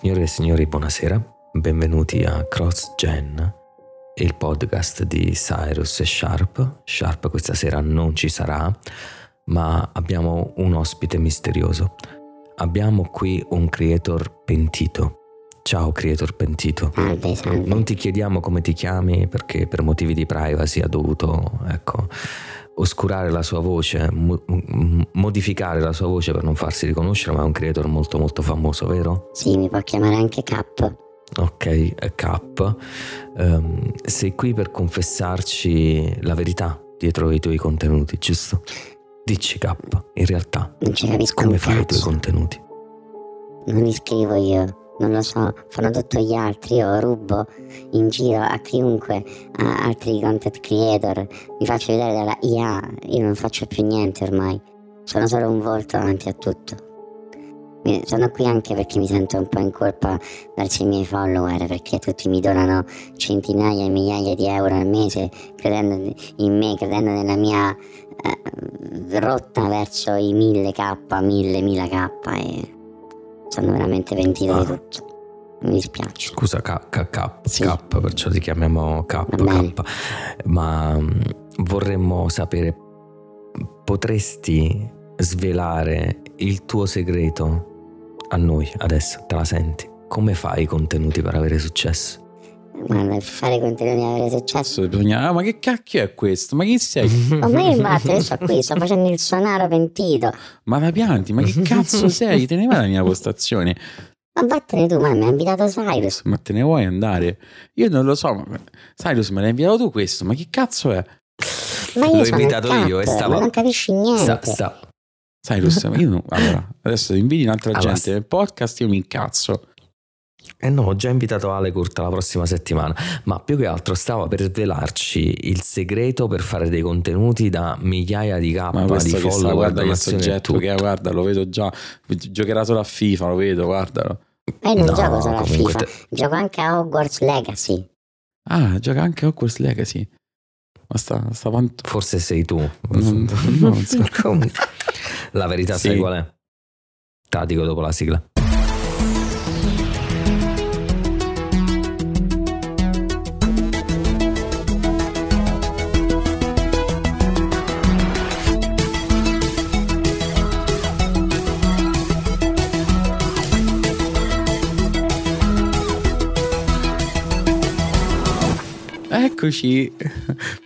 Signore e signori, buonasera. Benvenuti a Cross Gen, il podcast di Cyrus e Sharp. Sharp questa sera non ci sarà, ma abbiamo un ospite misterioso. Abbiamo qui un creator pentito. Ciao creator pentito. Salve, salve. Non ti chiediamo come ti chiami perché per motivi di privacy ha dovuto, ecco, oscurare la sua voce, mo- modificare la sua voce per non farsi riconoscere, ma è un creator molto molto famoso, vero? Sì, mi può chiamare anche Cap. Ok, Cap. Um, sei qui per confessarci la verità dietro ai tuoi contenuti, giusto? Dici Cap, in realtà. Non ci capisco Come fai i tuoi contenuti? Non li scrivo io, non lo so, fanno tutto gli altri, io rubo in giro a chiunque, a altri content creator, mi faccio vedere dalla IA, io non faccio più niente ormai, sono solo un volto davanti a tutto. Sono qui anche perché mi sento un po' in colpa verso i miei follower, perché tutti mi donano centinaia e migliaia di euro al mese, credendo in me, credendo nella mia eh, rotta verso i 1000k, 1000, 1000k e sono veramente pentito Ah. di tutto. Mi dispiace. Scusa, K, K, K, Sì. K, perciò ti chiamiamo K. K. Ma mm, vorremmo sapere, potresti svelare il tuo segreto a noi adesso? Te la senti? Come fai i contenuti per avere successo? Guarda, per fare contenuti e avere successo. Bisogna... Ah, ma che cacchio è questo? Ma chi sei? Ma me il batte, io sto qui, sto facendo il sonaro pentito. Ma la pianti? Ma che cazzo sei? Te ne vai dalla mia postazione? Ma vattene tu, ma mi ha invitato Cyrus. Ma te ne vuoi andare? Io non lo so. Ma... Cyrus, me l'hai invitato tu questo? Ma che cazzo è? Ma io L'ho sono invitato io e Ma non capisci niente. Sta, sta. Cyrus, io non... Allora, adesso inviti un'altra Allora, gente nel podcast, io mi incazzo. Eh no, ho già invitato Ale Kurt la prossima settimana, ma più che altro stava per svelarci il segreto per fare dei contenuti da migliaia di K Ma di follower, guarda che soggetto che guarda, lo vedo già. Giocherà solo a FIFA, lo vedo, guardalo. Ma io non No, gioco solo a FIFA, te- gioco anche a Hogwarts Legacy. Ah, gioca anche a Hogwarts Legacy. Ma sta, sta quanto... Forse sei tu. Non- non so. La verità Sì. sai qual è? Te la dico dopo la sigla. Eccoci.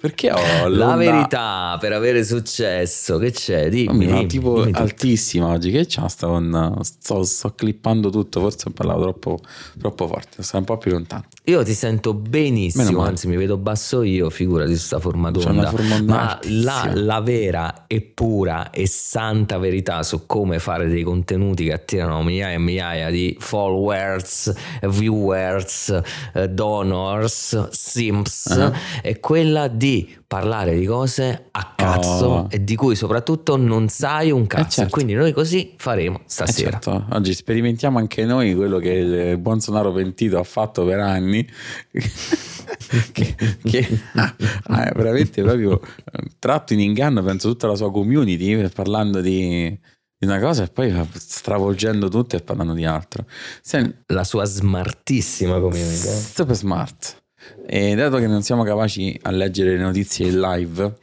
Perché ho La verità per avere successo, che c'è? Dimmi, Mamma tipo dimmi altissima oggi. Che c'ha sta onda? Sto, sto clippando tutto. Forse ho parlato troppo, troppo forte. Sto un po' più lontano. Io ti sento benissimo, anzi mi vedo basso io, figurati su sta forma d'onda. forma Ma la, la vera e pura e santa verità su come fare dei contenuti che attirano migliaia e migliaia di followers, viewers, eh, donors, simps, Ah. è quella di parlare di cose a cazzo Oh. e di cui soprattutto non sai un cazzo. certo. E Quindi noi così faremo Eh stasera. certo, oggi sperimentiamo anche noi quello che il buon sonaro pentito ha fatto per anni. che che ha veramente proprio eh, tratto in inganno, penso, tutta la sua community parlando di, di una cosa e poi stravolgendo tutto e parlando di altro. Sen- La sua smartissima community. eh. Super smart. E dato che non siamo capaci a leggere le notizie in live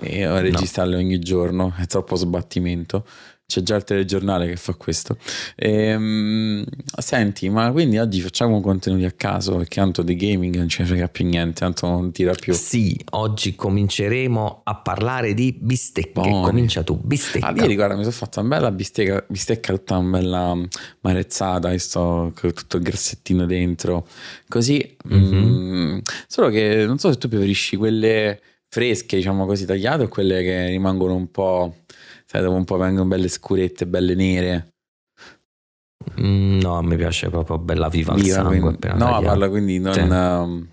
e a registrarle ogni giorno, è troppo sbattimento. C'è già il telegiornale che fa questo. Ehm, senti, ma quindi oggi facciamo contenuti a caso perché tanto di gaming non ce ne frega più niente, tanto non tira più. Sì, oggi cominceremo a parlare di bistecche. Buoni. Comincia tu, bistecca. Ah, ieri guarda, mi sono fatta una bella bistecca, bistecca tutta una bella marezzata, sto con tutto il grassettino dentro, così. Mhm. mm, solo che non so se tu preferisci quelle fresche, diciamo così, tagliate o quelle che rimangono un po', sai, dopo un po' vengono belle scurette, belle nere. Mm, no, mi piace proprio bella viva il Viva, sangue quindi- no, parlo quindi non... Sì. um,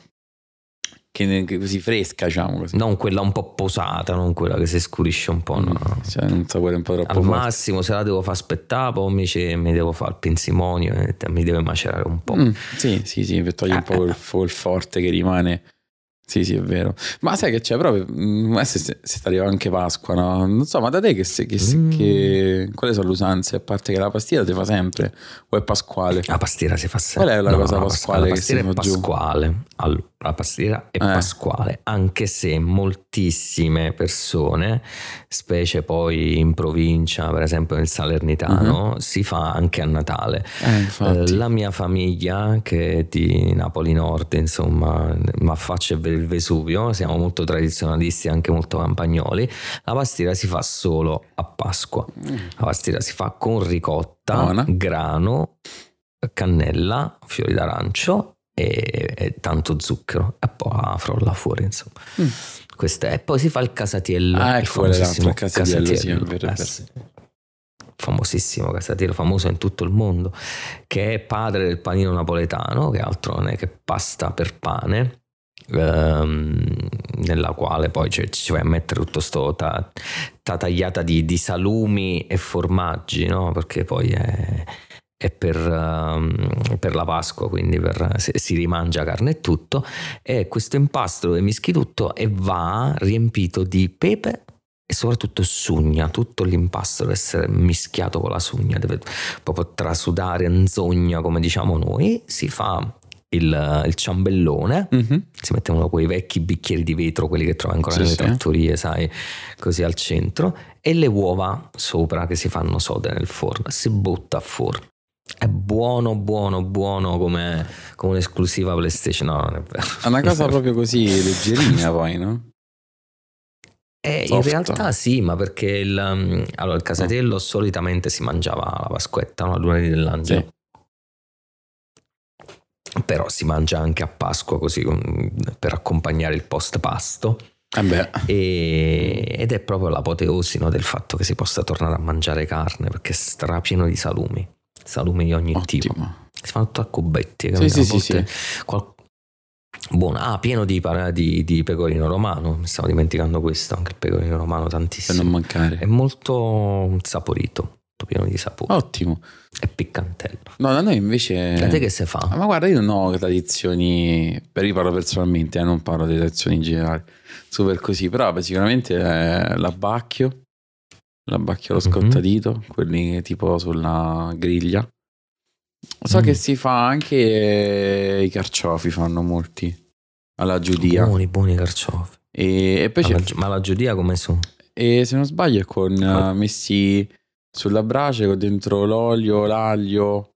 che, che così fresca, diciamo così. Non quella un po' posata, non quella che si scurisce un po'. No. Cioè, un sapore un po' troppo Al forte. massimo, se la devo far aspettare, poi mi, ci- mi devo fare il pensimonio e te- mi deve macerare un po'. Mm, sì, sì, sì, per togliere un po' Eh, quel, quel forte che rimane Sì, sì, è vero. Ma sai che c'è proprio. Adesso se, se arriva anche Pasqua, no? Non so, ma da te che, se- che, se- Mm. che- quali sono le usanze? A parte che la pastiglia ti fa sempre, o è Pasquale? La pastiera si fa sempre. Qual è la cosa pas- pasquale La che pastiera si è pasquale. Allora, la pastiera è Eh. pasquale, anche se moltissime persone, specie poi in provincia, per esempio nel Salernitano, si fa anche a Natale. Eh. Eh, La mia famiglia, che è di Napoli Nord, insomma, ma affaccia il Vesuvio, siamo molto tradizionalisti, anche molto campagnoli. La pastiera si fa solo a Pasqua. Mm. La pastiera si fa con ricotta, Buona. grano, cannella, fiori d'arancio e, e tanto zucchero e poi la frolla fuori, insomma. Mm. Questo è. E poi si fa il casatiello. Ah, ecco l'altro, il casatiello, sì, è vero, eh sì. Famosissimo casatiello, famoso in tutto il mondo, che è padre del panino napoletano, che altro non è che pasta per pane, ehm, nella quale poi ci, ci vai a mettere tutto sto ta, ta tagliata di, di salumi e formaggi, no? Perché poi è, è per, ehm, per la Pasqua, quindi per- si, rimangia carne e tutto, e questo impasto dove mischi tutto e va riempito di pepe e soprattutto sugna, tutto l'impasto deve essere mischiato con la sugna, deve proprio trasudare in zogna come diciamo noi, si fa il, il ciambellone, Mhm. si mettono quei vecchi bicchieri di vetro, quelli che trovi ancora Sì, nelle sì. trattorie, sai, così al centro, e le uova sopra che si fanno sode nel forno, si butta a forno. È buono, buono, buono come, come un'esclusiva PlayStation. No, non è vero. È una cosa proprio così leggerina poi, no? Eh, in realtà sì, ma perché il, um, allora, il casatello solitamente si mangiava la Pasquetta, no? lunedì dell'angelo. Però si mangia anche a Pasqua così um, per accompagnare il post pasto Eh e- ed è proprio l'apoteosi no, del fatto che si possa tornare a mangiare carne perché è strapieno di salumi, salumi di ogni tipo. ottimo. Si fanno tutto a cubetti. Sì, sì, sì, sì. qual- Buono, ah, pieno di, di- di pecorino romano, mi stavo dimenticando questo, anche il pecorino romano Per tantissimo. non mancare. È molto saporito, pieno di sapore. Ottimo. È piccantello. No, da noi invece... Da te che si fa? Ma guarda, io non ho tradizioni, per io parlo personalmente, eh, non parlo di tradizioni in generale, super così, però beh, sicuramente eh, l'abbacchio, l'abbacchio allo Mhm. scottadito, quelli tipo sulla griglia. So Mm. che si fa anche eh, i carciofi, fanno molti, alla giudia. Buoni, buoni carciofi. E, e poi la, gi- ma la giudia come su? e se non sbaglio è con Ah. messi sulla brace con dentro l'olio, l'aglio,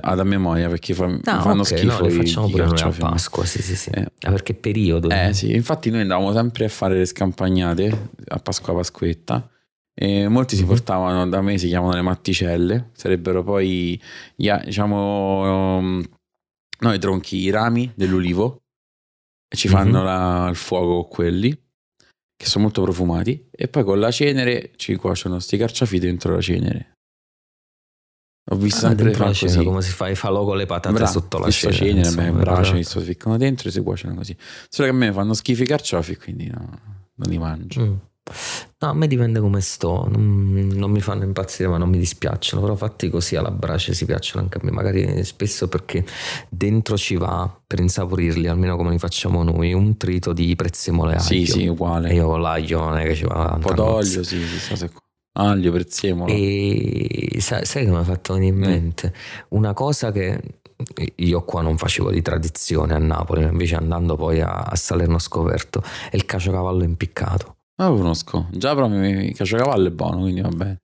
ad a memoria perché fa- No, fanno ok, schifo no, li facciamo i pure noi a. Pasqua, sì, sì, sì. Eh. Ah, perché periodo. Eh sì, infatti noi andavamo sempre a fare le scampagnate a Pasqua Pasquetta e molti si Mhm. portavano da me, si chiamano le matticelle, sarebbero poi diciamo um, no, i tronchi, i rami dell'ulivo e ci fanno Mhm. la- il fuoco con quelli che sono molto profumati e poi con la cenere ci cuociono sti carciofi dentro la cenere. Ho visto Ah, sempre la così. come si fa i falò con le patate Bra- sotto la cena. cenere, insomma, beh, brace, si ficcano dentro e si cuociono così. Solo che a me fanno schifo i carciofi, quindi no, non li mangio. Mm. No, a me dipende come sto, non, non mi fanno impazzire ma non mi dispiacciono, però fatti così alla brace si piacciono anche a me, magari spesso perché dentro ci va per insaporirli, almeno come li facciamo noi, un trito di prezzemole aglio. Sì, sì, uguale. E io con l'aglio non è che ci va Un po' d'olio, sì, cose qua. Aglio, prezzemolo. E sai, sai che mi ha fatto venire in Mm. mente? Una cosa che io qua non facevo di tradizione a Napoli, invece andando poi a, a Salerno scoperto, è il caciocavallo impiccato. Ah, lo conosco. Già però mi, il caciocavallo è buono, quindi va bene.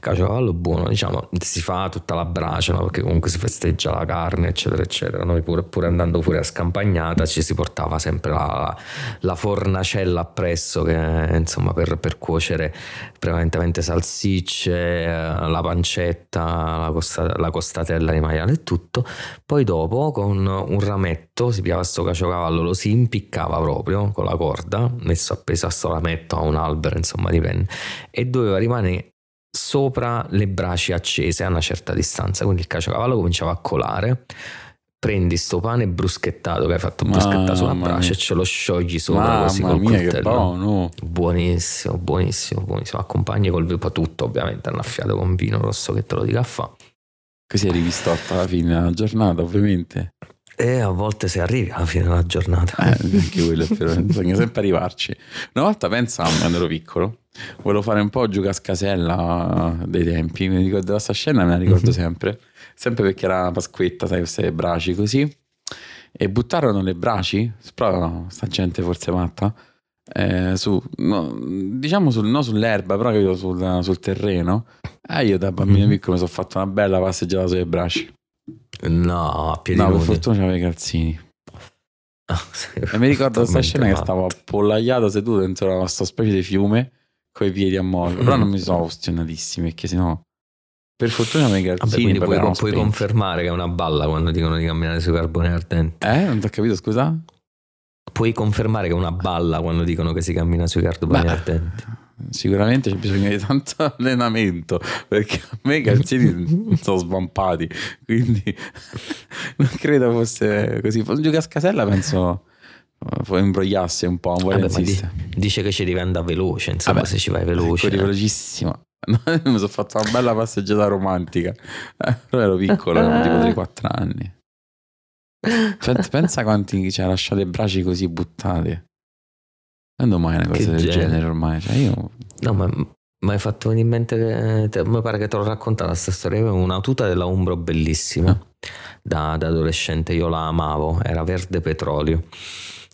Caciocavallo buono, diciamo, si fa tutta la brace, no? perché comunque si festeggia la carne, eccetera, eccetera. Noi pure, pure andando fuori a scampagnata ci si portava sempre la, la fornacella appresso, che, insomma, per, per cuocere prevalentemente salsicce, eh, la pancetta, la, costa- la costatella di maiale e tutto. Poi dopo con un rametto si piava sto caciocavallo, lo si impiccava proprio con la corda, messo appeso a sto rametto a un albero, insomma, dipende, e doveva rimanere sopra le braci accese a una certa distanza, quindi il caciocavallo cominciava a colare. Prendi sto pane bruschettato che hai fatto bruschettare sulla mia. e ce lo sciogli sopra così Mamma col mia, coltello. buono. Buonissimo, buonissimo, buonissimo. Accompagni col vino, tutto ovviamente annaffiato con vino rosso che te lo dica fa. Così eri ristorta alla fine della giornata, ovviamente. E a volte se arrivi alla fine della giornata. Eh, anche quello è vero, bisogna sempre arrivarci. Una volta pensa, quando ero piccolo, volevo fare un po' giocare a scasella dei tempi, mi ricordo questa scena, me la ricordo mm-hmm. sempre, sempre perché era una pasquetta, sai, queste braci così, e buttarono le braci, no, sta gente forse matta, eh, su, no, diciamo sul, no sull'erba, però sul, sul terreno. E eh, io da bambino mm-hmm. piccolo mi sono fatto una bella passeggiata sulle braci. No, a piedi No, per fortuna c'avevo i calzini. E mi ricordo questa scena che stavo appollaiato seduto dentro una questa specie di fiume con i piedi a molle. Però non mi sono ostinatissimi perché sennò. Per fortuna avevo i calzini. Vabbè, puoi, puoi, puoi confermare che è una balla quando dicono di camminare sui carboni ardenti. Eh? Non ti ho capito, scusa? Puoi confermare che è una balla quando dicono che si cammina sui carboni Beh, ardenti. Sicuramente c'è bisogno di tanto allenamento perché a me i calzini sono svampati, quindi non credo fosse così. Un gioco a scasella penso può imbrogliarsi un po', non Vabbè, dice che ci devi andare veloce, insomma, Vabbè, se ci vai veloce. Corri velocissimo. mi sono fatto una bella passeggiata romantica. Eh, però ero piccolo, ero tipo 3-4 anni. Cioè, pensa quanti ci ha lasciato i bracci così buttati. Quando mai una cosa che del genere, genere ormai? Cioè io... No, ma mi hai fatto venire in mente che mi pare che te l'ho raccontata questa storia. Avevo una tuta della Umbro bellissima. Ah. Da, da, adolescente io la amavo, era verde petrolio.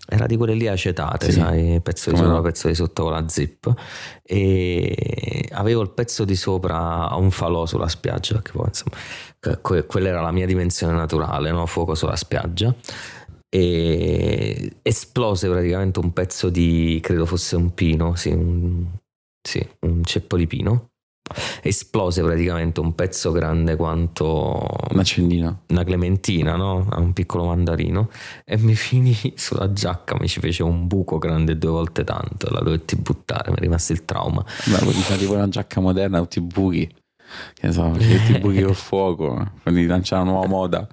Era di quelle lì acetate, sì. sai, pezzo di sopra, no? pezzo di sotto con la zip. E avevo il pezzo di sopra a un falò sulla spiaggia, che poi insomma, que- quella era la mia dimensione naturale, no? fuoco sulla spiaggia e esplose praticamente un pezzo di, credo fosse un pino, sì, un, sì, un ceppo di pino. Esplose praticamente un pezzo grande quanto una cennina, una clementina, no? Un piccolo mandarino. E mi finì sulla giacca, mi ci fece un buco grande due volte tanto. La dovetti buttare, mi è rimasto il trauma. Poi fare tipo una giacca moderna, tutti i buchi. Che ne so, tutti i buchi col fuoco. Quindi lanciare una nuova moda.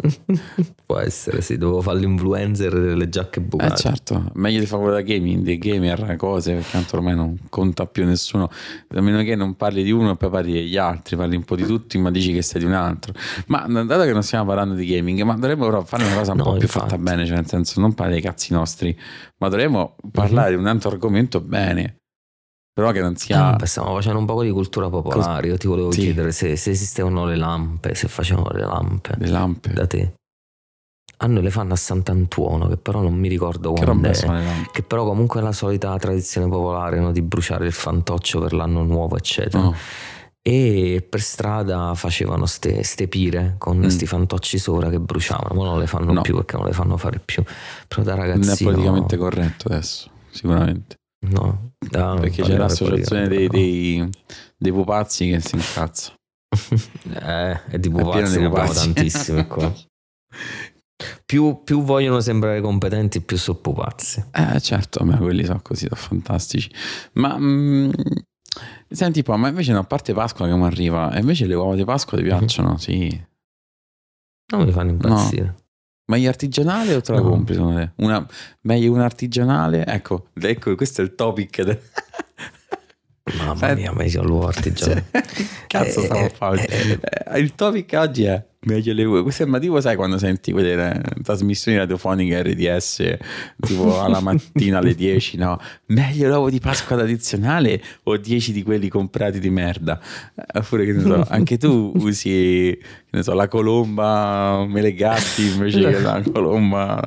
Può essere, sì, dovevo fare l'influencer delle giacche bucate. Eh certo, meglio di fare quello da gaming, dei gamer, cose, perché tanto ormai non conta più nessuno, a meno che non parli di uno e poi parli degli altri, parli un po' di tutti ma dici che sei di un altro. Ma dato che non stiamo parlando di gaming, ma dovremmo però fare una cosa un no, po' più infatti. fatta bene, cioè nel senso non parlare dei cazzi nostri, ma dovremmo parlare mm-hmm. di un altro argomento bene però che non sia. Eh, stiamo facendo un po' di cultura popolare. Io ti volevo sì. chiedere se, se, esistevano le lampe, se facevano le lampe. Le lampe? Da te. A noi le fanno a Sant'Antuono, che però non mi ricordo quando è. Che però comunque è la solita tradizione popolare no? di bruciare il fantoccio per l'anno nuovo, eccetera. Oh. E per strada facevano ste, ste pire con questi mm. fantocci sopra che bruciavano, ma non le fanno no. più perché non le fanno fare più. Però da ragazzino. Non è politicamente corretto adesso, sicuramente. No, da, perché c'è l'associazione dei, dei, dei, pupazzi che si incazza. eh, e di pupazzi ne abbiamo tantissimi qua. Più, più, vogliono sembrare competenti, più sono pupazzi. Eh, certo, ma quelli sono così, sono fantastici. Ma mh, mm, senti po', ma invece no, a parte Pasqua che mi arriva, e invece le uova di Pasqua ti mhm. piacciono? Mm-hmm. Sì. Non mi fanno impazzire. No. Meglio artigianale o te la compri? Una, meglio un artigianale? Ecco, ecco, questo è il topic. De... Mamma mia, meglio l'uovo artigianale. Cazzo, stavo eh, a eh, eh, Il topic oggi è meglio le uova. Questo è ma tipo, sai, quando senti quelle trasmissioni radiofoniche RDS, tipo alla mattina alle 10, no? Meglio l'uovo di Pasqua tradizionale o 10 di quelli comprati di merda? Oppure, che ne so, anche tu usi, che ne so, la colomba Melegatti invece che la colomba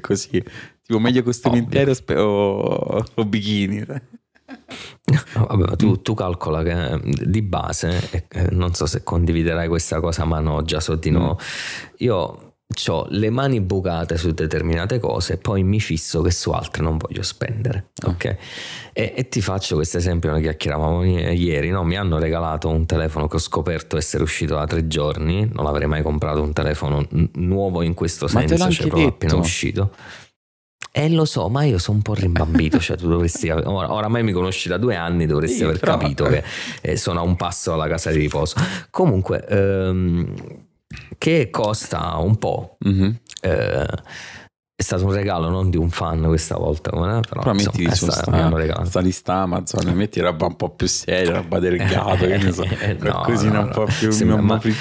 così. Tipo, meglio costume intero o, o bikini? Vabbè, tu, tu, calcola che di base, eh, non so se condividerai questa cosa, ma no, già so di no. Mm. Io ho le mani bucate su determinate cose, poi mi fisso che su altre non voglio spendere. Ah. Ok? E, e, ti faccio questo esempio, noi chiacchieravamo ieri, no? mi hanno regalato un telefono che ho scoperto essere uscito da tre giorni, non avrei mai comprato un telefono nuovo in questo ma senso, cioè proprio appena uscito. Eh lo so, ma io sono un po' rimbambito, cioè tu dovresti, ora, oramai mi conosci da due anni, dovresti sì, aver però... capito che eh, sono a un passo alla casa di riposo. Comunque, ehm, che costa un po'. Mm-hmm. Eh, è stato un regalo non di un fan questa volta, però, però insomma, metti su sta, sta lista Amazon, metti roba un po' più seria, roba del gatto, che ne so, eh, no, così no, un po' più, sì, un po' più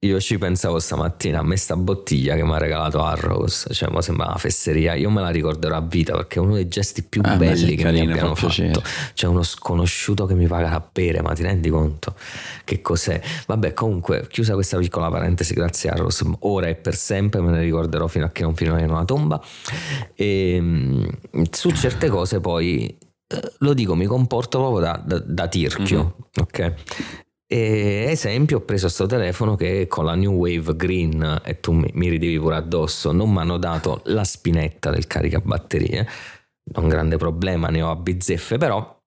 Io ci pensavo stamattina a me sta bottiglia che mi ha regalato Arrows, cioè mi sembra una fesseria, io me la ricorderò a vita perché è uno dei gesti più Ah, belli che carino, mi abbiano fa fatto. C'è uno sconosciuto che mi paga a bere, ma ti rendi conto che cos'è? Vabbè, comunque, chiusa questa piccola parentesi, grazie a Arrows, ora e per sempre me ne ricorderò fino a che non finirò in una tomba. E, mm, su certe cose poi, eh, lo dico, mi comporto proprio da, da- da tirchio, ok? E esempio, ho preso sto telefono che con la New Wave Green, e tu mi, mi ridevi pure addosso, non mi hanno dato la spinetta del caricabatterie, non grande problema, ne ho a bizzeffe, però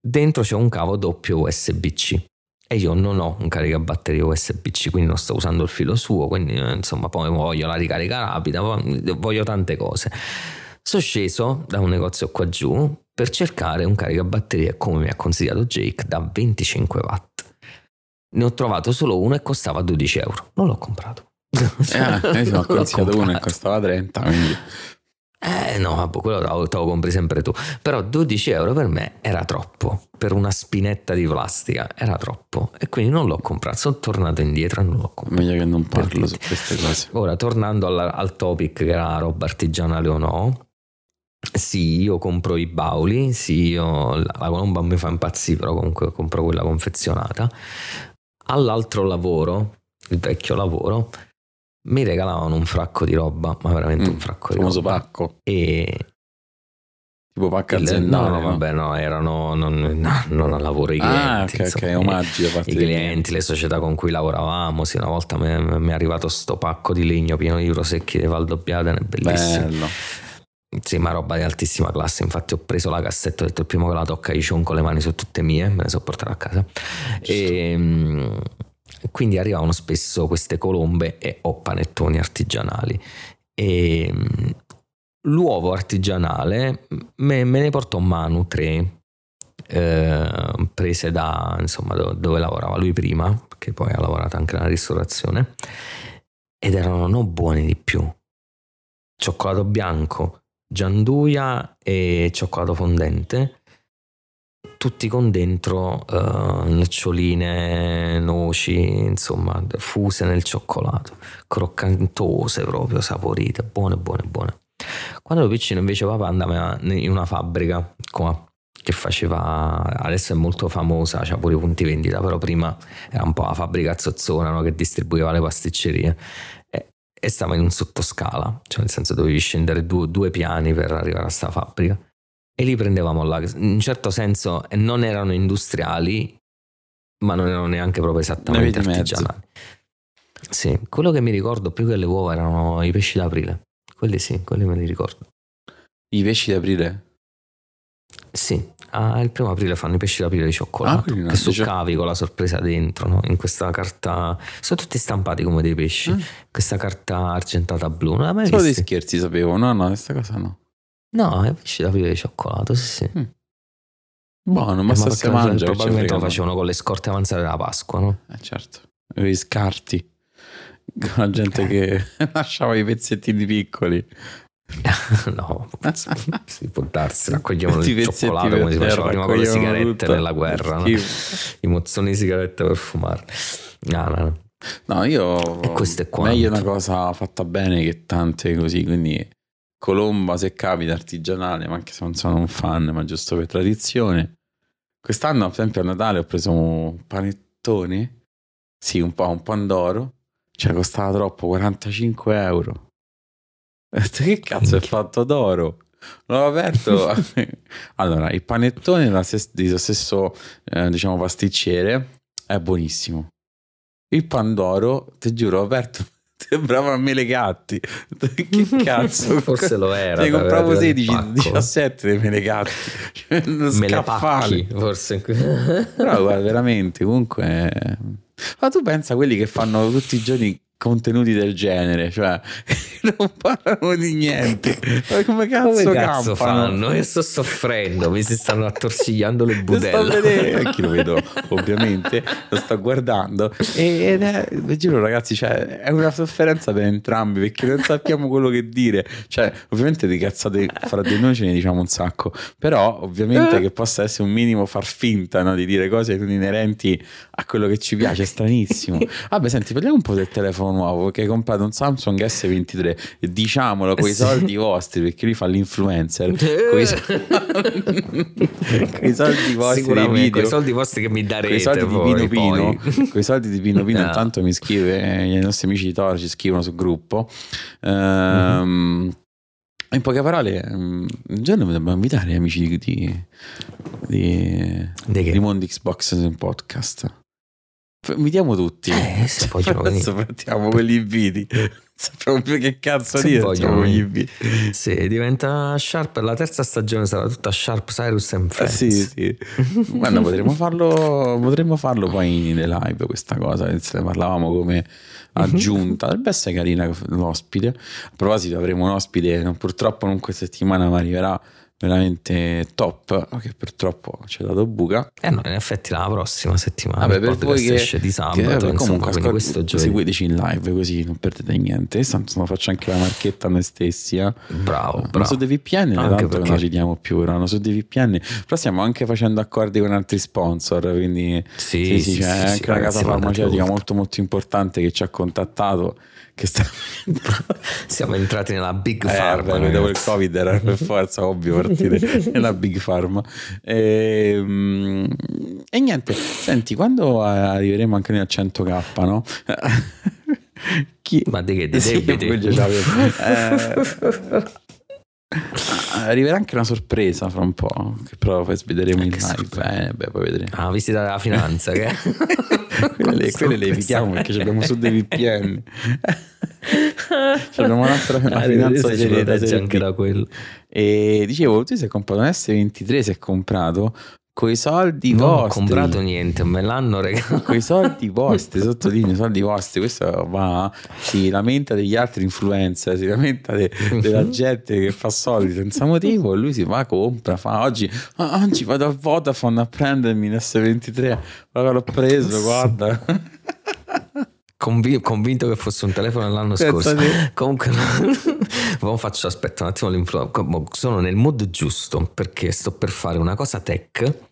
dentro c'è un cavo doppio USB-C e io non ho un caricabatterie USB-C, quindi non sto usando il filo suo, quindi eh, insomma poi voglio la ricarica rapida, voglio tante cose. Sono sceso da un negozio qua giù per cercare un caricabatterie come mi ha consigliato Jake da 25 watt. Ne ho trovato solo uno e costava 12 euro. Non l'ho comprato. Eh, io Non l'ho consigliato uno e costava 30, quindi... Eh no, vabbè, quello te lo, compri sempre tu. Però 12 euro per me era troppo. Per una spinetta di plastica era troppo. E quindi non l'ho comprato. Sono tornato indietro e non l'ho comprato. Meglio che non parlo su queste cose. Ora, tornando alla- al topic che era roba artigianale o no, sì, io compro i bauli, sì, io, la, colomba mi fa impazzire, però comunque compro quella confezionata. All'altro lavoro, il vecchio lavoro, mi regalavano un fracco di roba, ma veramente Mm, un fracco di famoso roba. pacco. E Tipo pacca aziendale. no, no, vabbè, no, erano non, no, non a lavoro i Ah, clienti. ok, insomma, ok, omaggi da parte i clienti, le società con cui lavoravamo. Sì, una volta mi mi è arrivato sto pacco di legno pieno di prosecchi di Valdobbiadene, bellissimo. Bello. Sì, ma roba di altissima classe. Infatti, ho preso la cassetta, ho detto il primo che la tocca, io con le mani su tutte mie, me ne so portare a casa. E mm, quindi arrivavano spesso queste colombe e o panettoni artigianali. E mm, l'uovo artigianale me, me ne portò Manu 3 eh, prese da insomma do- dove lavorava lui prima, perché poi ha lavorato anche nella ristorazione, ed erano non buoni di più. Cioccolato bianco, gianduia e cioccolato fondente, tutti con dentro eh, noccioline, noci, insomma, fuse nel cioccolato, croccantose proprio, saporite, buone, buone, buone. Quando ero piccino invece papà andava in una fabbrica qua, che faceva, adesso è molto famosa, c'ha pure i punti vendita, però prima era un po' la fabbrica zozzona no, che distribuiva le pasticcerie e, stava in un sottoscala, cioè nel senso dovevi scendere due, due piani per arrivare a sta fabbrica e li prendevamo là, in un certo senso non erano industriali ma non erano neanche proprio esattamente artigianali. Sì, quello che mi ricordo più che le uova erano i pesci d'aprile, quelli sì, quelli me li ricordo. I pesci d'aprile? Sì, ah, il primo aprile fanno i pesci d'aprile di Ah, cioccolato no, che succavi con la sorpresa dentro, no? in questa carta. Sono tutti stampati come dei pesci. Mm. Questa carta argentata blu, non mai Solo dei scherzi sapevo. No, no, questa cosa no. No, i pesci d'aprile di cioccolato, sì, sì. Buono, Eh, ma sta perché si mangia. probabilmente lo facevano con le scorte avanzate della Pasqua, no? Eh, certo. Avevi scarti. Con la gente Eh. che lasciava i pezzettini piccoli. no, si può darsi, raccoglievano il cioccolato come si faceva prima con le sigarette tutto. nella guerra, no? I mozzoni di sigarette per fumare. No, no, no. No, io E questo è quanto. meglio una cosa fatta bene che tante così, quindi colomba se capita artigianale, ma anche se non sono un fan, ma giusto per tradizione. Quest'anno, per esempio, a Natale ho preso un panettone, sì, un po' un pandoro, cioè costava troppo, 45 euro. Che cazzo è fatto d'oro? L'ho aperto. allora, il panettone dello stesso, eh, diciamo, pasticcere è buonissimo. Il Pandoro, ti giuro, ho aperto. Sembrava a mele gatti. che cazzo? Forse lo era. Ne t'aveva compravo tirato il 16, pacco. 17 dei mele gatti. Cioè, uno Me le scaffale. pacchi, forse. Però guarda, veramente, comunque... Ma tu pensa a quelli che fanno tutti i giorni contenuti del genere, cioè non parlano di niente. Ma come cazzo, come cazzo fanno? Io sto soffrendo, mi si stanno attorcigliando le Lo budelle. vedere, anche lo vedo ovviamente, lo sto guardando e- ed è, vi giuro ragazzi, cioè, è una sofferenza per entrambi perché non sappiamo quello che dire, cioè ovviamente di cazzate fra di noi ce ne diciamo un sacco, però ovviamente che possa essere un minimo far finta no, di dire cose inerenti a quello che ci piace, è stranissimo. Vabbè senti, parliamo un po' del telefono nuovo perché hai comprato un Samsung S23 e diciamolo con i soldi vostri perché lui fa l'influencer, con i i soldi vostri di con i video. soldi vostri che mi con darete i soldi di voi, Pino Pino. poi. con i soldi di Pino Pino No. intanto mi scrive eh, i nostri amici di Toro ci scrivono sul gruppo. Ehm, in poche parole mm, un giorno dobbiamo invitare gli amici di, di, di, Di che? di Mondo Xbox in podcast invitiamo tutti Eh, se vogliono adesso partiamo con gli inviti sappiamo più che cazzo Se dire vogliono gli inviti Sì, diventa Sharp. La terza stagione sarà tutta Sharp, Cyrus and Eh, Friends. sì, sì. Guarda, potremmo farlo, potremmo farlo poi nelle live questa cosa. Se ne parlavamo come aggiunta. Dovrebbe essere carina l'ospite. A proposito, avremo un ospite, purtroppo non questa settimana, ma arriverà veramente top. Che purtroppo ci ha dato buca. Eh no, in effetti la prossima settimana Vabbè, il per voi che, esce di sabato, che, vabbè, insomma, comunque ascol- questo giovedì. seguiteci in live così non perdete niente. Tanto faccio anche la marchetta a noi stessi. eh. Bravo, Ma bravo. su dei VPN Anche tanto perché- non ci diamo più ora, no? su dei VPN però stiamo anche facendo accordi con altri sponsor quindi Sì, sì, sì, sì, c'è sì, anche sì, una ragazzi, casa farmaceutica molto molto importante che ci ha contattato che sta Siamo entrati nella Big eh, Pharma. vabbè, dopo il covid era per forza ovvio partire nella Big Pharma e, mm, e niente senti quando arriveremo anche noi a 100k no? Chi... Ma di che? Di Sì, debiti? Eh, arriverà anche una sorpresa fra un po', che però poi svederemo in live. Eh, beh, poi vedremo. Ah, visita della finanza che quelle, quelle le evitiamo perché ci abbiamo su dei VPN. Abbiamo un'altra una Ah, finanza serie anche da quello. E dicevo, tu sei comprato un S23, si è comprato coi soldi Non ho vostri. comprato niente, me l'hanno regalato. Con i soldi vostri, sottolineo, soldi vostri, questo va, si lamenta degli altri influencer, si lamenta de- della gente che fa soldi senza motivo, e lui si va, compra, fa oggi, "Ah, oggi vado a Vodafone a prendermi l'S23, guarda l'ho preso, guarda. Convi- convinto che fosse un telefono dell'anno scorso. Comunque, mo faccio aspetta un attimo l'influ- mo Sono nel mood giusto perché sto per fare una cosa tech.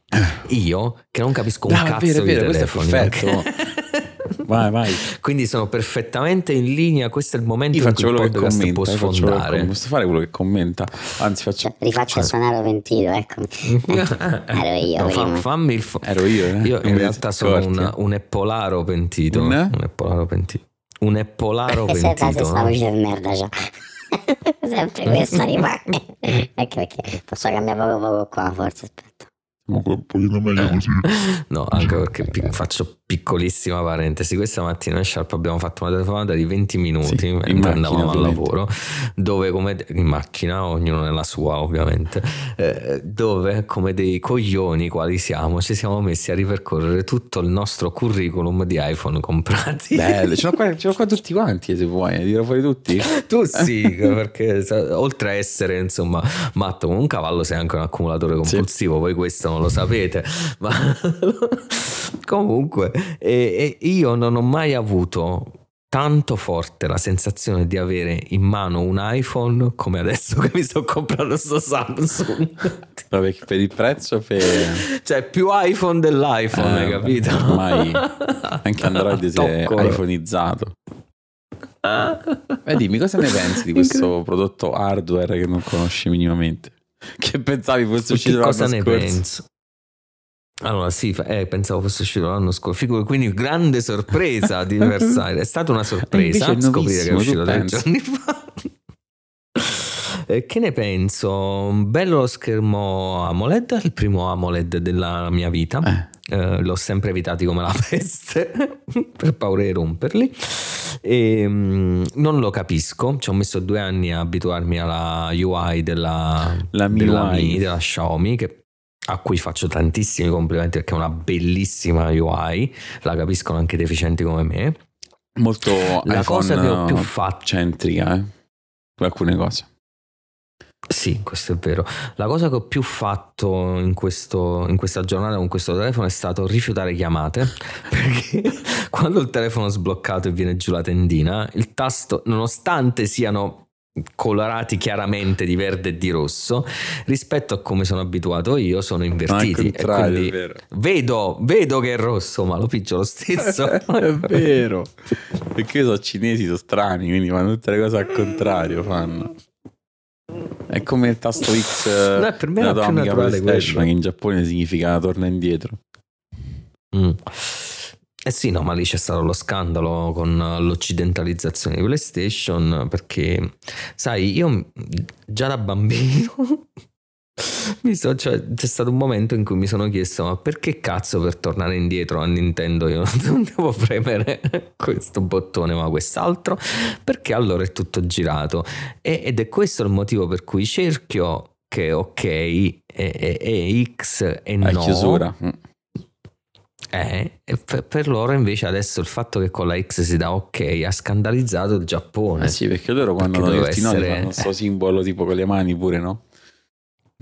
Io che non capisco un è cazzo vero, di vero, questo è telefoni. perfetto. Vai, vai. Quindi sono perfettamente in linea. Questo è il momento Io in cui il che podcast commenta, può che sfondare. com- posso fare quello che commenta, anzi faccio... Cioè, rifaccio il suonare pentito, eccomi. ero io No, fa- fammi il fo- Ero io, eh? Io Non in mi realtà sono un, eh? un eppolaro pentito. Un? Un eppolaro pentito. Un eppolaro E sempre la pentito. no? voce di merda già. sempre questa rimane. ecco perché posso cambiare poco poco qua, forse Ma un pochino meglio così. No, anche perché faccio piccolissima parentesi. Questa mattina in Sharp abbiamo fatto una telefonata di 20 minuti Sì, mentre andavamo al lavoro, dove come in macchina, ognuno nella sua ovviamente, eh, dove come dei coglioni quali siamo, ci siamo messi a ripercorrere tutto il nostro curriculum di iPhone comprati. Bello, ce l'ho qua, ce l'ho qua tutti quanti se vuoi, dirò fuori tutti. Tu sì, perché oltre a essere insomma matto come un cavallo sei anche un accumulatore compulsivo, voi questo non lo sapete, ma comunque e- e io non ho mai avuto tanto forte la sensazione di avere in mano un iPhone come adesso che mi sto comprando sto Samsung. Vabbè, per il prezzo, per... cioè più iPhone dell'iPhone, Eh, hai capito? ormai anche Android si è iPhoneizzato. Beh, dimmi cosa ne pensi di questo prodotto hardware che non conosci minimamente? Che pensavi fosse uscito l'anno cosa ne scorso? penso? Allora, sì, eh, pensavo fosse uscito l'anno scorso. Quindi, grande sorpresa di Versailles. È stata una sorpresa scoprire che è uscito tre giorni fa. Eh, Che ne penso? Un bello lo schermo AMOLED, il primo AMOLED della mia vita. Eh, Eh, l'ho sempre evitati come la peste per paura di romperli e mm, non lo capisco ci ho messo due anni a abituarmi alla UI della, La della. Mi, della Xiaomi che- a cui faccio tantissimi complimenti perché è una bellissima UI la capiscono anche deficienti come me molto La cosa che ho più fatto- centrica, eh, per alcune cose. Sì, questo è vero. La cosa che ho più fatto in, questo- in questa giornata con questo telefono è stato rifiutare chiamate perché quando il telefono è sbloccato e viene giù la tendina, il tasto, nonostante siano colorati chiaramente di verde e di rosso, rispetto a come sono abituato io, sono invertiti. e quindi è vero. vedo, vedo che è rosso, ma lo piggio lo stesso. è vero. Perché sono cinesi, sono strani, quindi fanno tutte le cose al contrario. Fanno. È come il tasto X No, per me era più naturale PlayStation, quello. che in Giappone significa torna indietro. Mm. Eh sì, no, ma lì c'è stato lo scandalo con l'occidentalizzazione di PlayStation perché, sai, io già da bambino mi so- cioè, c'è stato un momento in cui mi sono chiesto ma perché cazzo per tornare indietro a Nintendo io non devo premere questo bottone ma quest'altro? Perché allora è tutto girato E- ed è questo il motivo per cui cerchio che ok è, è- è X e no chiusura. Eh, e per, loro invece adesso il fatto che con la X si dà ok ha scandalizzato il Giappone. Eh sì, perché loro quando hanno detto no, essere- fanno questo simbolo tipo con le mani pure, no?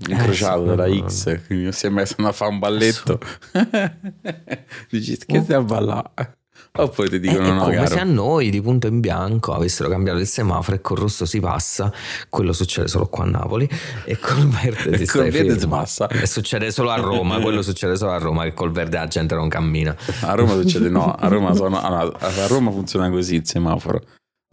Incrociato sì, dalla no. X, quindi sembra che stanno a fare un balletto. Dici, che stai a ballare? Oppure ti dicono è no, come caro. se a noi di punto in bianco avessero cambiato il semaforo e col rosso si passa, quello succede solo qua a Napoli e col verde stai col verde si passa. E succede solo a Roma, quello succede solo a Roma che col verde la gente non cammina. A Roma succede no, a Roma, sono- a Roma funziona così il semaforo.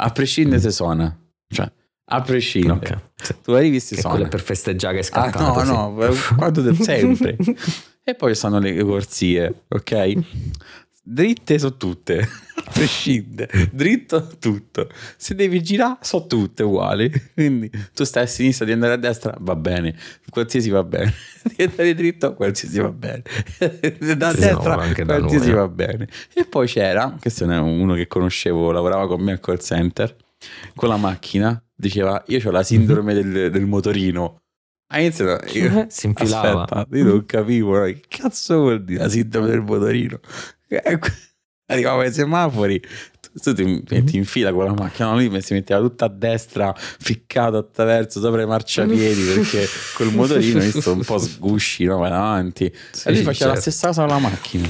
A prescindere se suona. Cioè, a prescindere. Ok. Sì. Tu arrivi si Che suona. quello è per festeggiare che è Ah, scattato. no, no, quando del- sempre. E poi stanno le corsie, ok? Dritte sono tutte, a prescindere, dritto tutto. Se devi girare, sono tutte uguali. Quindi tu stai a sinistra, di andare a destra, va bene. Qualsiasi va bene. Di andare dritto, qualsiasi va bene. Da destra, no, qualsiasi noi, eh. va bene. E poi c'era, questo è uno che conoscevo, lavorava con me al call center, con la macchina, diceva, io ho la sindrome del, del motorino. Ha iniziato, io, Si infilava. Aspetta, io non capivo, che cazzo vuol dire la sindrome del motorino? Eh, Arrivava ai semafori, tu ti, ti infila con la macchina, no, lui si metteva tutta a destra, ficcato attraverso sopra i marciapiedi perché col motorino visto un po' sgusci, no? avanti. Sì, e lui faceva la certo. stessa cosa con la macchina.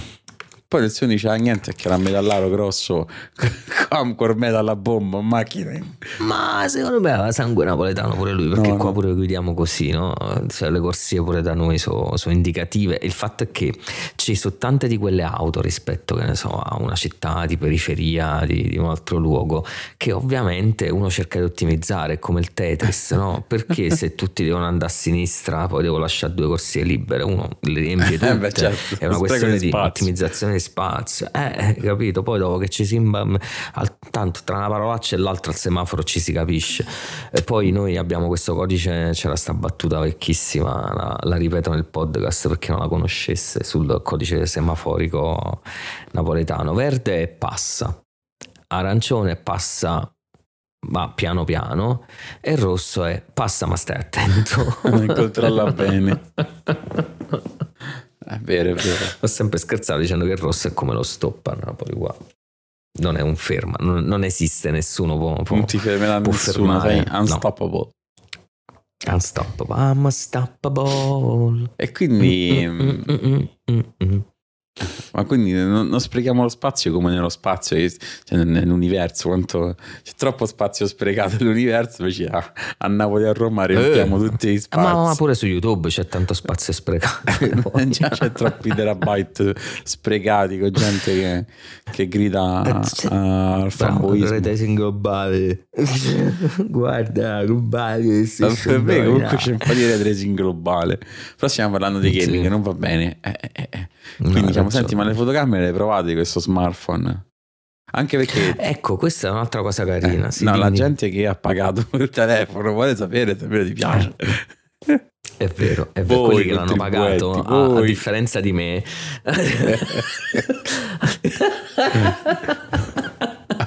Poi non diceva niente perché era un metallaro grosso, con cormeta alla bomba, in macchina. Ma secondo me aveva sangue napoletano pure lui, perché No, qua no. pure guidiamo così, no? Cioè, le corsie pure da noi sono indicative. Il fatto è che ci sono tante di quelle auto rispetto, che ne so, a una città di periferia, di, di un altro luogo, che ovviamente uno cerca di ottimizzare, come il Tetris, no? Perché se tutti devono andare a sinistra, poi devo lasciare due corsie libere, uno le riempie tutte. Eh, beh, certo. È una questione di di spazio. ottimizzazione di spazio. Eh, eh, capito? Poi dopo che ci si imba- tanto tra una parolaccia e l'altra al semaforo ci si capisce. E poi noi abbiamo questo codice, c'era sta battuta vecchissima, la, la ripeto nel podcast perché non la conoscesse, sul codice semaforico napoletano. Verde passa, arancione passa ma piano piano e rosso è passa ma stai attento. Controlla bene. È vero, è vero. Ho sempre scherzato dicendo che il rosso è come lo stop a Napoli qua. Non è un ferma, non, non esiste nessuno può, può, Non ti fermerà può nessuno, fermare. sei unstoppable. Unstoppable, I'm unstoppable. E quindi, Mm, mm, mm, mm, mm. Ma quindi non, non sprechiamo lo spazio come nello spazio, cioè nel- nell'universo, quanto c'è troppo spazio sprecato nell'universo, invece a, a Napoli e a Roma riempiamo Eh, tutti gli Ma, spazi. ma pure su YouTube c'è tanto spazio sprecato. Già c'è troppi terabyte sprecati con gente che, che grida Eh, sì. ah, al fanboismo. rete globale. Guarda, globale. sì, sì, me comunque no. c'è un po' di red racing globale. Però stiamo parlando di Sì. gaming, non va bene. Eh, eh, eh, eh. No, Quindi hai diciamo, senti, ma le fotocamere le provate questo smartphone? Anche perché Ecco, questa è un'altra cosa carina. eh, sì, no, la dimmi. gente che ha pagato il telefono vuole sapere se ti piace. È vero, è vero, quelli che l'hanno pagato, a, a differenza di me.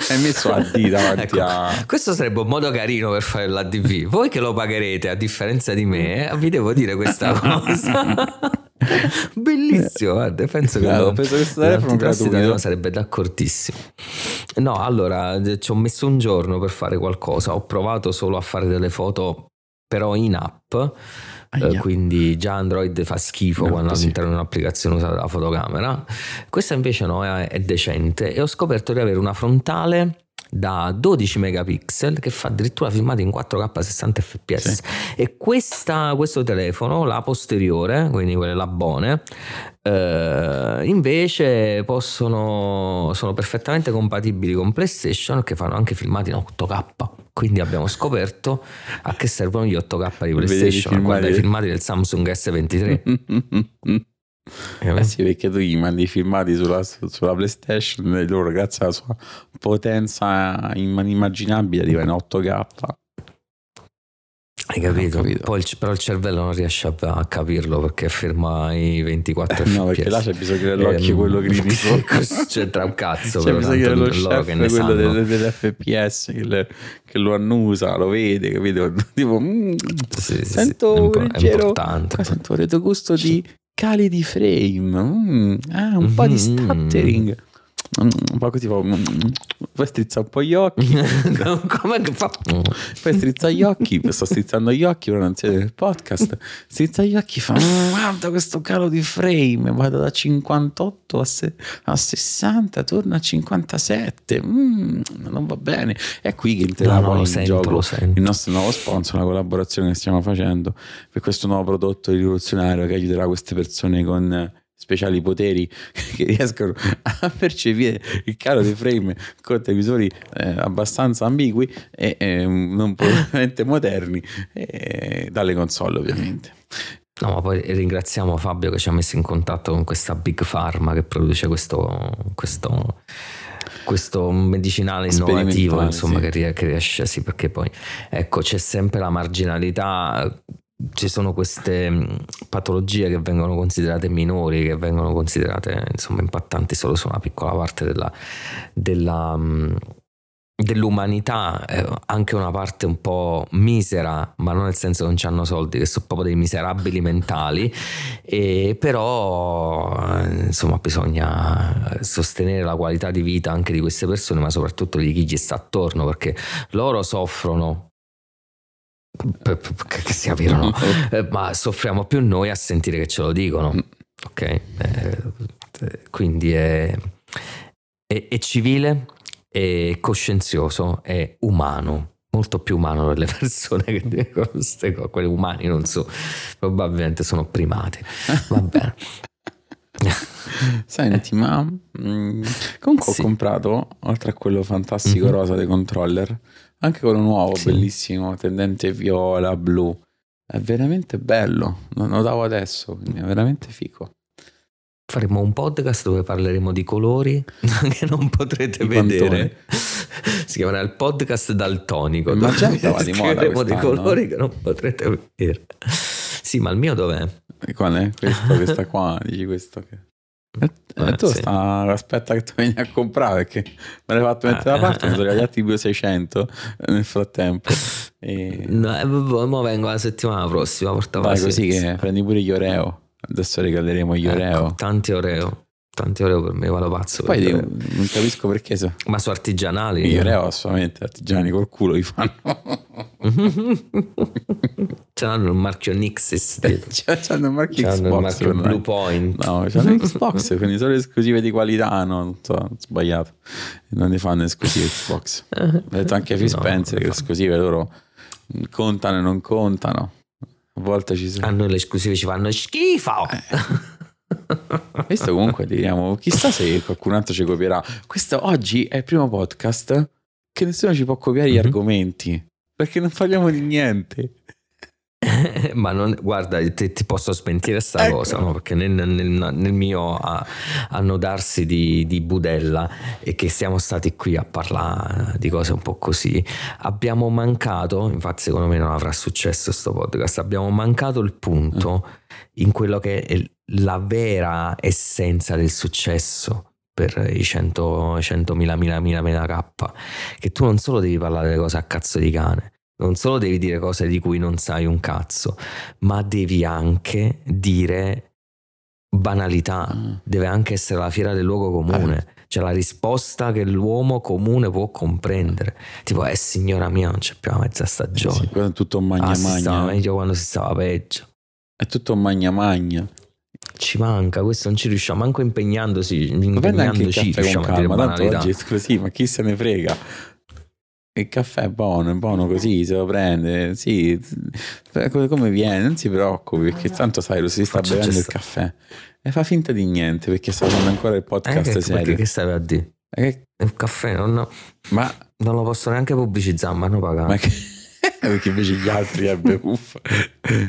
Hai messo a D davanti Ecco, a... Questo sarebbe un modo carino per fare l'ADV. Voi che lo pagherete a differenza di me, vi devo dire questa cosa. Bellissimo, guarda, penso che Guarda, lo- penso l'antitrust italiano sarebbe d'accordissimo. No, allora ci ho messo un giorno per fare qualcosa. Ho provato solo a fare delle foto, però in app. eh, quindi già Android fa schifo No, quando sì. all'interno di un'applicazione usa la fotocamera. Questa invece no, è, è decente e ho scoperto di avere una frontale da 12 megapixel che fa addirittura filmati in 4K 60 fps Sì. e questa- questo telefono la posteriore quindi quelle labone eh, invece possono sono perfettamente compatibili con PlayStation che fanno anche filmati in 8K quindi abbiamo scoperto a che servono gli 8K di PlayStation guarda i filmati. filmati del Samsung S23 Eh sì, perché tu gli mandi i filmati sulla, sulla PlayStation e loro, grazie alla sua potenza inimmaginabile, arriva in 8K. Hai capito? Capito. Poi il- però il cervello non riesce a, a capirlo perché ferma i 24 fps. No, perché là c'è bisogno dell'occhio Ehm, quello critico. C'entra un cazzo, C'è bisogno dello loro chef, che quello delle, delle FPS che, le- che lo annusa, lo vede, capito? Tipo, mm, Sì, sì, sì, sento un impo- è leggero, importante. sento un retrogusto di cali di frame, mm, ah, un po' di Mhm. stuttering. Mm, Un po' così, poi, mm, poi strizza un po' gli occhi, Come che fa? poi strizza gli occhi, sto strizzando gli occhi, però non siete nel podcast, strizza gli occhi, fa "Mm, guarda questo calo di frame, vado da 58 a, se- a 60, torna a 57, Mm, non va bene. È qui che No, entriamo no, lo in sento, gioco il nostro nuovo sponsor, una collaborazione che stiamo facendo per questo nuovo prodotto rivoluzionario che aiuterà queste persone con speciali poteri che riescono a percepire il calo di frame con televisori eh, abbastanza ambigui e eh, non probabilmente moderni eh, dalle console ovviamente. No, ma poi ringraziamo Fabio che ci ha messo in contatto con questa Big Pharma che produce questo, questo, questo medicinale innovativo, insomma, sì. che riesce, sì, perché poi ecco, c'è sempre la marginalità. Ci sono queste mh, patologie che vengono considerate minori, che vengono considerate insomma impattanti solo su una piccola parte della, della, mh, dell'umanità, eh, anche una parte un po' misera, ma non nel senso che non hanno soldi, che sono proprio dei miserabili mentali, e però eh, insomma bisogna sostenere la qualità di vita anche di queste persone, ma soprattutto di chi gli sta attorno, perché loro soffrono. Che sia vero, o no? Ma soffriamo più noi a sentire che ce lo dicono, ok? Eh, eh, quindi è, è- è civile, è coscienzioso, è umano, molto più umano delle persone che dicono queste cose, quelli umani non so, probabilmente sono primati. Va bene. Senti, ma mm, comunque Sì. ho comprato, oltre a quello fantastico Mhm. rosa dei controller, anche quello nuovo, Sì. bellissimo, tendente viola, blu. È veramente bello, lo davo adesso, quindi è veramente figo. Faremo un podcast dove parleremo di colori che non potrete Di vedere. Si chiamerà il podcast daltonico. Magenta va di moda Scriveremo di quest'anno, colori che non potrete vedere. Sì, ma il mio dov'è? E Qual è? Questo che sta qua, dici questo che... E e Eh, tu sì. sta, aspetta che tu vieni a comprare perché me l'hai fatto mettere da Eh, parte, eh, mi sono eh. arrivati 2600 nel frattempo. E... No, eh, mo mo vengo la settimana prossima. Porta Vai così che prendi pure gli Oreo. Adesso regaleremo gli Oreo. Ecco, tanti Oreo. Tanti Oreo per me, vado pazzo. Poi dico, non capisco perché so. Ma su artigianali. Gli Oreo assolutamente artigiani col culo li fanno. Ce l'hanno il marchio Nixis. Cioè, c'hanno il marchio C'hanno Xbox. marchio secondo me. Blue Point. No, c'hanno Xbox, quindi solo esclusive di qualità, no, non so, sbagliato. Non ne fanno esclusive Xbox. Ho detto anche Phil No, Spencer che le esclusive loro contano e non contano. A volte ci sono. A noi le esclusive ci fanno schifo. Questo comunque diciamo, chissà se qualcun altro ci copierà. Questo oggi è il primo podcast che nessuno ci può copiare gli Mhm. argomenti. Perché non parliamo di niente. Ma non, guarda, ti, ti posso smentire sta Ecco. cosa, no? perché nel, nel- nel mio a- annodarsi di, di budella e che siamo stati qui a parlare di cose un po' così, abbiamo mancato, infatti secondo me non avrà successo sto podcast, abbiamo mancato il punto in quello che è la vera essenza del successo per i 100, 100.000, 1000, 1000, 1000 K, che tu non solo devi parlare delle cose a cazzo di cane, non solo devi dire cose di cui non sai un cazzo, ma devi anche dire banalità, Ah. deve anche essere la fiera del luogo comune. Cioè la risposta che l'uomo comune può comprendere. Tipo, eh signora mia, non c'è più la mezza stagione. Sì, quello è tutto magna Ah, si stava magna. meglio quando si stava peggio. È tutto magna magna. Ci manca, questo non ci riusciamo, manco impegnandosi, impegnandoci riusciamo a dire calma, tanto banalità. oggi è così, ma chi se ne frega? Il caffè è buono, è buono così, se lo prende, sì, eh, come, viene, non si preoccupi, perché tanto sai, lo si sta Faccio bevendo il caffè e fa finta di niente perché sta facendo ancora il Eh, podcast che, perché serio. che stavi a dire? Eh, Il caffè non, ma, non lo posso neanche pubblicizzare, ma hanno pagato. ma che... perché invece gli altri è uffa.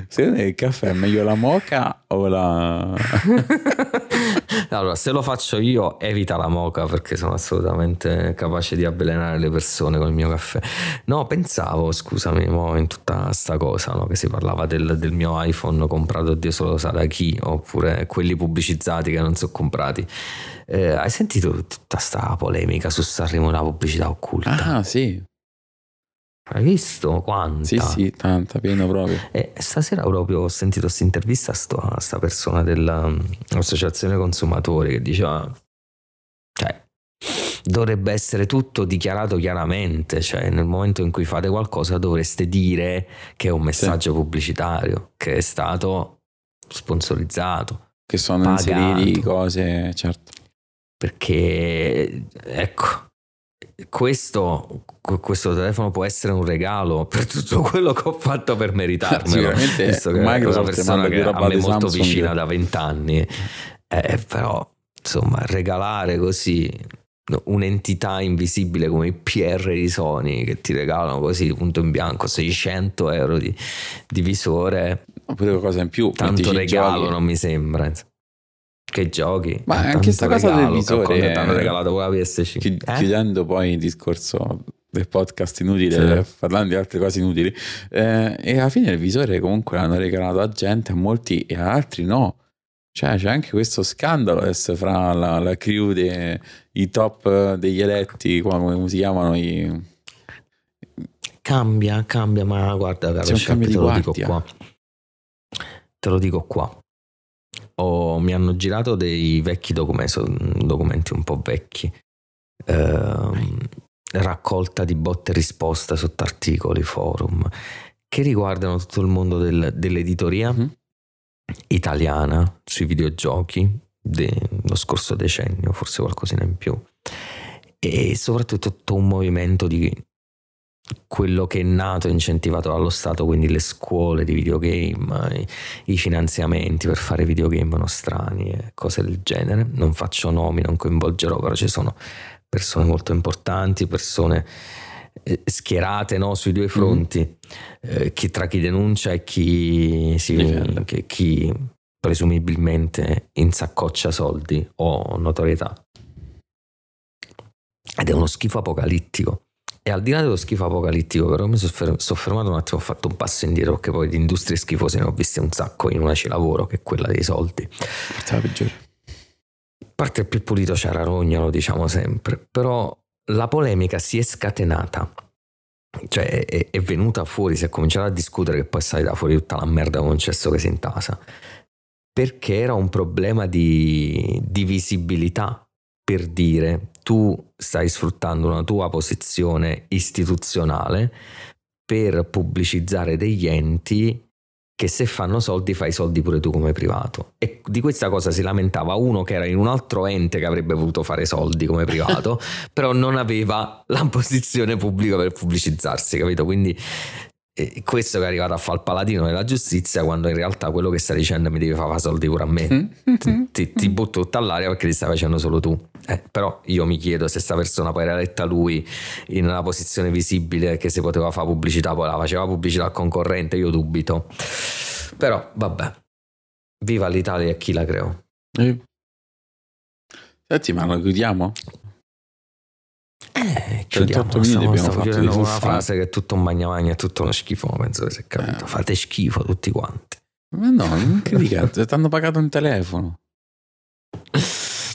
Secondo te il caffè è meglio la moca o la... allora, se lo faccio io, evita la moca perché sono assolutamente capace di avvelenare le persone con il mio caffè. No, pensavo, scusami, mo, in tutta sta cosa, no, che si parlava del, del mio iPhone comprato Dio solo lo sa da chi, oppure quelli pubblicizzati che non sono comprati. Eh, hai sentito tutta sta polemica su Sanremo la pubblicità occulta? Ah sì, Hai visto quanta? sì sì, tanta, pieno proprio. E stasera proprio ho sentito questa intervista a sto- a sta persona dell'associazione consumatori che diceva, cioè, dovrebbe essere tutto dichiarato chiaramente, cioè nel momento in cui fate qualcosa dovreste dire che è un messaggio pubblicitario, che è stato sponsorizzato, Che sono Pagato. inseriti cose, certo. perché ecco, questo, questo telefono può essere un regalo per tutto quello che ho fatto per meritarmelo. Sicuramente visto che è una Microsoft persona che a me molto Samsung. vicina da vent'anni, eh, però insomma regalare così un'entità invisibile come i PR di Sony che ti regalano così punto in bianco 600 euro di, di visore Oppure qualcosa in più. tanto regalo giochi. non mi sembra insomma. Che giochi Ma anche sta cosa del visore, ti hanno eh, regalato con la PS5 Chi- Eh? Chiudendo poi il discorso del podcast inutile, Sì. parlando di altre cose inutili, eh, e alla fine il visore comunque l'hanno regalato a gente, a molti e a altri no. Cioè c'è anche questo scandalo adesso fra la, la crew dei i top degli eletti, come si chiamano i... Cambia, cambia, ma guarda, caro di te lo dico qua. Te lo dico qua. Ho- mi hanno girato dei vecchi documenti, documenti un po' vecchi. ehm, raccolta di botte e risposte sotto articoli, forum, che riguardano tutto il mondo del- dell'editoria Mhm. italiana sui videogiochi dello scorso decennio, forse qualcosina in più, e soprattutto tutto un movimento di quello che è nato e incentivato dallo Stato, quindi le scuole di videogame, i, i finanziamenti per fare videogame nostrani e cose del genere. Non faccio nomi, non coinvolgerò, però ci sono persone molto importanti, persone eh, schierate no, sui due fronti, eh, chi, tra chi denuncia e chi, si, Difende. che- chi presumibilmente insaccoccia soldi o notorietà. Ed è uno schifo apocalittico. E al di là dello schifo apocalittico, però mi sono soffermato un attimo, ho fatto un passo indietro, perché poi di industrie schifose ne ho viste un sacco, in una ci lavoro, che è quella dei soldi. Forse la peggiore. A parte più pulito c'era Rogna, lo diciamo sempre, però la polemica si è scatenata, cioè è, è venuta fuori, si è cominciato a discutere che poi è salita fuori tutta la merda concesso che si intasa, perché era un problema di, di visibilità, per dire tu stai sfruttando una tua posizione istituzionale per pubblicizzare degli enti che se fanno soldi fai soldi pure tu come privato. E di questa cosa si lamentava uno che era in un altro ente che avrebbe voluto fare soldi come privato, però non aveva la posizione pubblica per pubblicizzarsi, capito? Quindi eh, questo che è arrivato a fare il paladino della giustizia quando in realtà quello che sta dicendo mi devi fare soldi pure a me. Ti, ti- ti butto tutta all'aria perché li stai facendo solo tu. Eh, però io mi chiedo se sta persona poi era eletta lui in una posizione visibile che se poteva fare pubblicità poi la faceva pubblicità al concorrente, io dubito. Però vabbè. Viva l'Italia e chi la creò. Eh. Senti, ma lo chiudiamo? Eh, 38 chiudiamo. minuti Stavo, abbiamo stavo fatto chiudendo con una frase che è tutto un magna magna, è tutto uno schifo, penso che si è capito. Eh. Fate schifo tutti quanti. Ma no, non criticate, ti hanno pagato un telefono.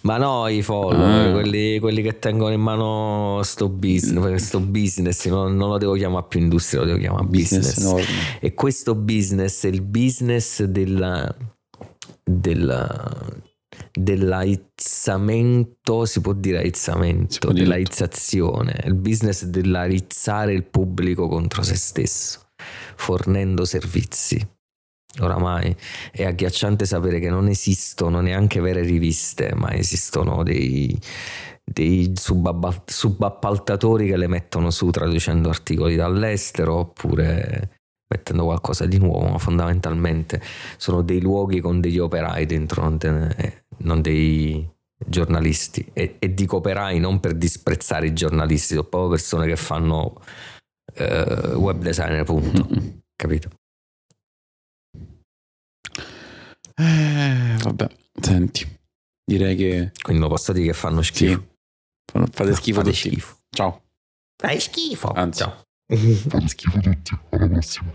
Ma no, i follower, Ah. quelli, quelli che tengono in mano sto business, sto business non, non lo devo chiamare più industria, lo devo chiamare Business business. E questo business è il business della- del, dell'aizzamento, si può dire aizzamento, dell'aizzazione, il business dell'aizzare il pubblico contro se stesso, fornendo servizi. Oramai è agghiacciante sapere che non esistono neanche vere riviste, ma esistono dei, dei subappaltatori che le mettono su traducendo articoli dall'estero oppure mettendo qualcosa di nuovo, ma fondamentalmente sono dei luoghi con degli operai dentro, non, te, non dei giornalisti. E, e, dico operai non per disprezzare i giornalisti, sono proprio persone che fanno eh, web designer, punto. Capito? Eh, vabbè, senti, direi che... Quindi lo posso dire che fanno schifo. Sì. Fate schifo fate schifo. Ciao. Fai schifo. Anzi. Ciao. Fate schifo tutti. Alla prossima.